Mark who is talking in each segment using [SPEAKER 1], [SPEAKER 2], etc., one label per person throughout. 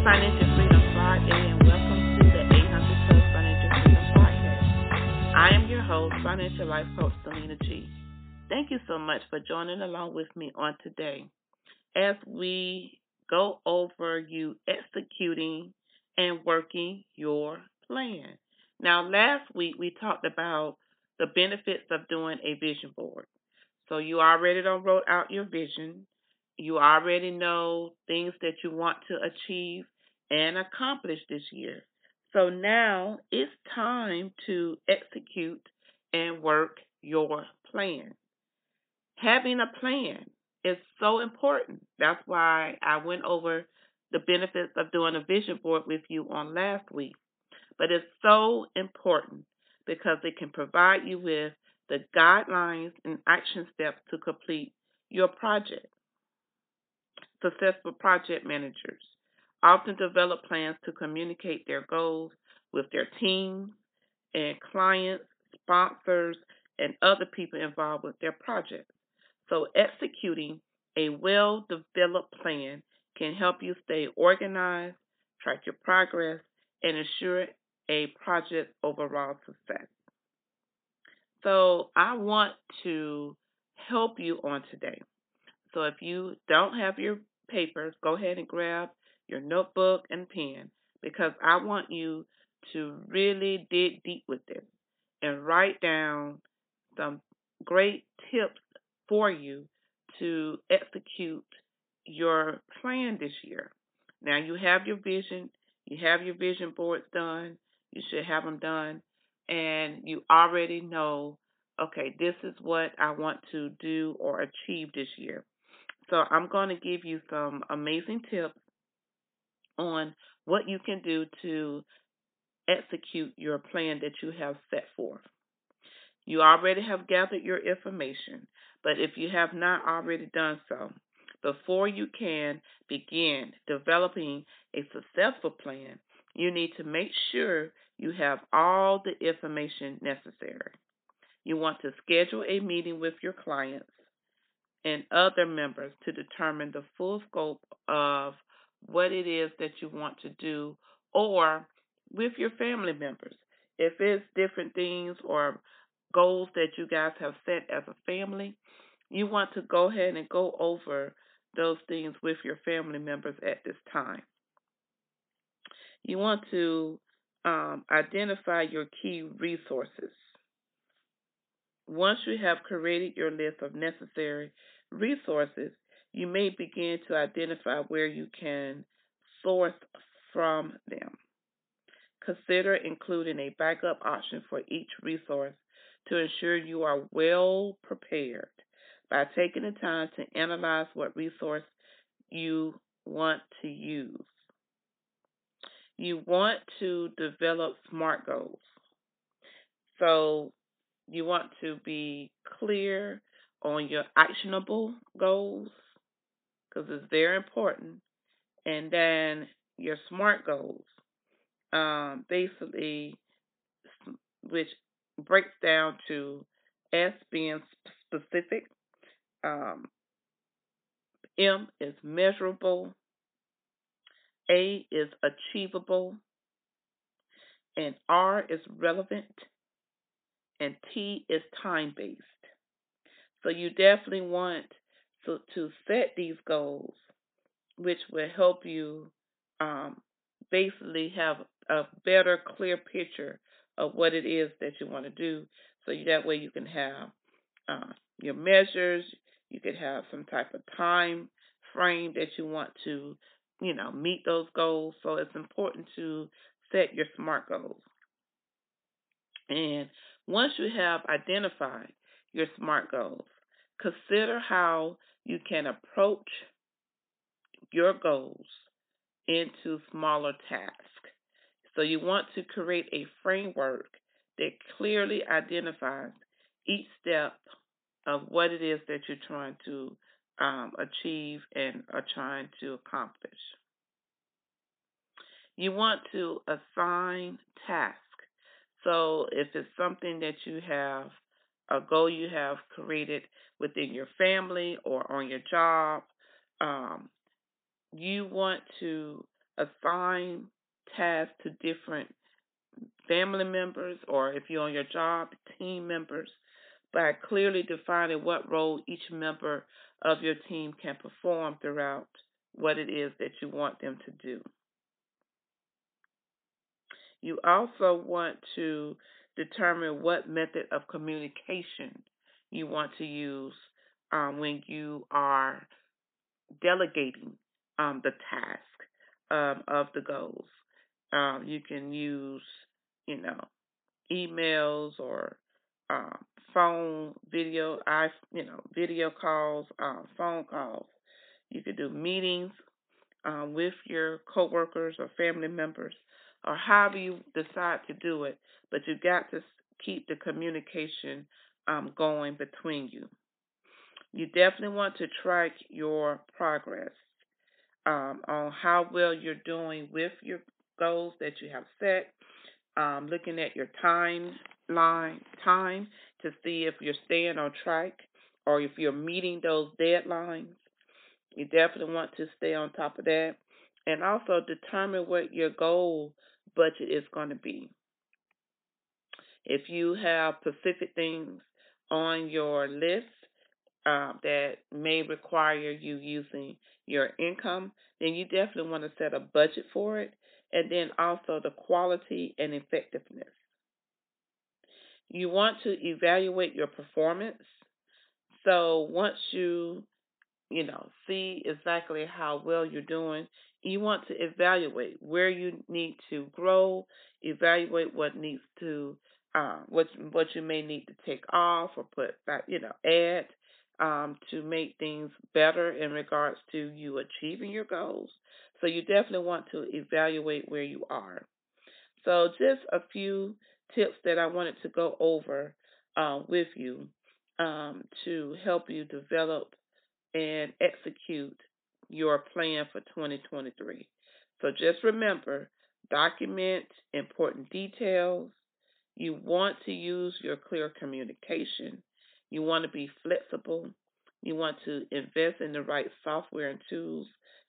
[SPEAKER 1] Financial Freedom Friday and welcome to the 800 Plus Financial Freedom Podcast. I am your host, Financial Life Coach Selena G. Thank you so much for joining along with me on today as we go over you executing and working your plan. Now, last week we talked about the benefits of doing a vision board. So you already wrote out your vision. You already know things that you want to achieve and accomplish this year. So now it's time to execute and work your plan. Having a plan is so important. That's why I went over the benefits of doing a vision board with you on last week. But it's so important because it can provide you with the guidelines and action steps to complete your project. Successful project managers often develop plans to communicate their goals with their teams and clients, sponsors, and other people involved with their projects. So, executing a well developed plan can help you stay organized, track your progress, and ensure a project overall success. So I want to help you on today. So if you don't have your papers, go ahead and grab your notebook and pen because I want you to really dig deep with this and write down some great tips for you to execute your plan this year. Now you have your vision, you have your vision boards done, you should have them done, and you already know, okay, this is what I want to do or achieve this year. So I'm going to give you some amazing tips on what you can do to execute your plan that you have set forth. You already have gathered your information, but if you have not already done so, before you can begin developing a successful plan, you need to make sure you have all the information necessary. You want to schedule a meeting with your clients and other members to determine the full scope of what it is that you want to do or with your family members. If it's different things or goals that you guys have set as a family, you want to go ahead and go over those things with your family members at this time. You want to um, identify your key resources. Once you have created your list of necessary resources, you may begin to identify where you can source from them. Consider including a backup option for each resource to ensure you are well prepared by taking the time to analyze what resource you want to use. You want to develop SMART goals. So you want to be clear on your actionable goals because it's very important. And then your SMART goals, um, basically, which breaks down to S being specific, um, M is measurable, A is achievable, and R is relevant, and T is time based. So you definitely want to, to set these goals, which will help you um, basically have a better, clear picture of what it is that you want to do. So that way you can have uh, your measures, you could have some type of time frame that you want to, you know, meet those goals. So it's important to set your SMART goals. And once you have identified your SMART goals, consider how you can approach your goals into smaller tasks. So you want to create a framework that clearly identifies each step of what it is that you're trying to um, achieve and are trying to accomplish. You want to assign tasks. So if it's something that you have, a goal you have created within your family or on your job, um, you want to assign tasks to different family members or if you're on your job, team members, by clearly defining what role each member of your team can perform throughout what it is that you want them to do. You also want to determine what method of communication you want to use um, when you are delegating um, the task um, of the goals. Um, you can use, you know, emails or um, phone video, I, you know, video calls, um, phone calls. You could do meetings with your coworkers or family members, or however you decide to do it. But you got to keep the communication um, going between you. You definitely want to track your progress um, on how well you're doing with your goals that you have set. Um, looking at your timeline time to see if you're staying on track or if you're meeting those deadlines. You definitely want to stay on top of that. And also determine what your goal budget is going to be. If you have specific things on your list uh, that may require you using your income, then you definitely want to set a budget for it. And then also the quality and effectiveness. You want to evaluate your performance. So once you, you know, see exactly how well you're doing, you want to evaluate where you need to grow, evaluate what needs to, uh, what what you may need to take off or put back, you know, add um, to make things better in regards to you achieving your goals. So you definitely want to evaluate where you are. So just a few tips that I wanted to go over uh, with you um, to help you develop and execute your plan for 2023. So just remember, document important details. You want to use your clear communication. You want to be flexible. You want to invest in the right software and tools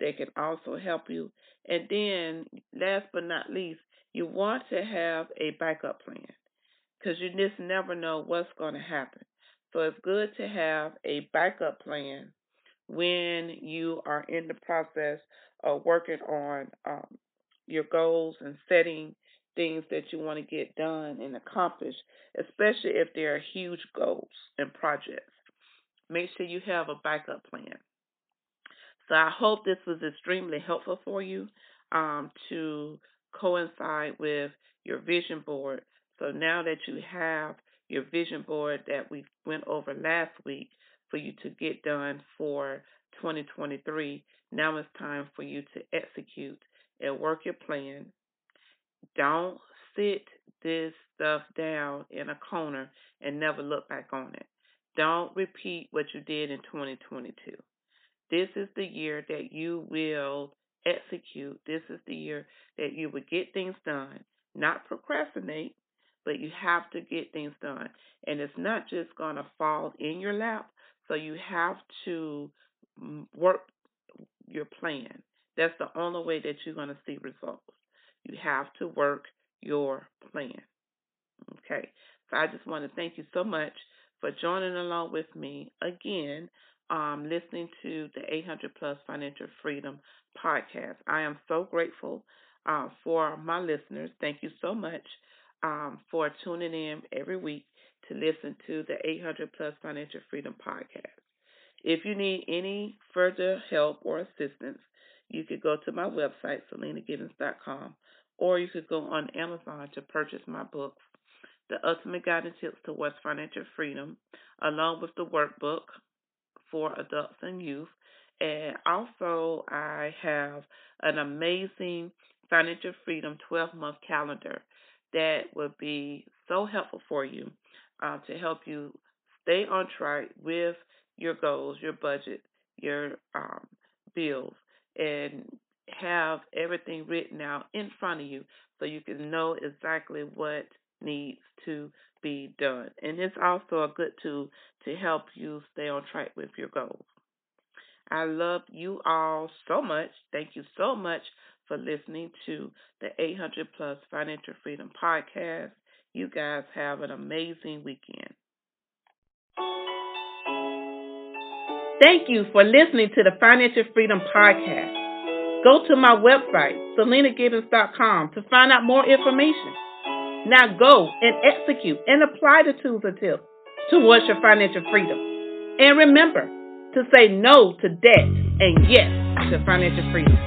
[SPEAKER 1] that can also help you. And then, last but not least, you want to have a backup plan because you just never know what's going to happen. So it's good to have a backup plan when you are in the process of working on um, your goals and setting things that you want to get done and accomplish, especially if they are huge goals and projects. Make sure you have a backup plan. So I hope this was extremely helpful for you um, to coincide with your vision board. So now that you have your vision board that we went over last week for you to get done for 2023, now it's time for you to execute and work your plan. Don't sit this stuff down in a corner and never look back on it. Don't repeat what you did in 2022. This is the year that you will execute. This is the year that you will get things done, not procrastinate, but you have to get things done. And it's not just going to fall in your lap. So you have to work your plan. That's the only way that you're going to see results. You have to work your plan. Okay. So I just want to thank you so much for joining along with me again, um, listening to the 800 Plus Financial Freedom podcast. I am so grateful uh, for my listeners. Thank you so much um, for tuning in every week to listen to the 800 Plus Financial Freedom podcast. If you need any further help or assistance, you could go to my website, selenagivens.com, or you could go on Amazon to purchase my book, The Ultimate Guiding Tips Towards Financial Freedom, along with the workbook for adults and youth, And also, I have an amazing financial freedom 12 month calendar that would be so helpful for you uh, to help you stay on track with your goals, your budget, your um, bills, and have everything written out in front of you so you can know exactly what needs to be done. And it's also a good tool to help you stay on track with your goals. I love you all so much. Thank you so much for listening to the 800 Plus Financial Freedom Podcast. You guys have an amazing weekend. Thank you for listening to the Financial Freedom Podcast. Go to my website, selenagivens.com, to find out more information. Now go and execute and apply the tools and tips towards your financial freedom. And remember to say no to debt and yes to financial freedom.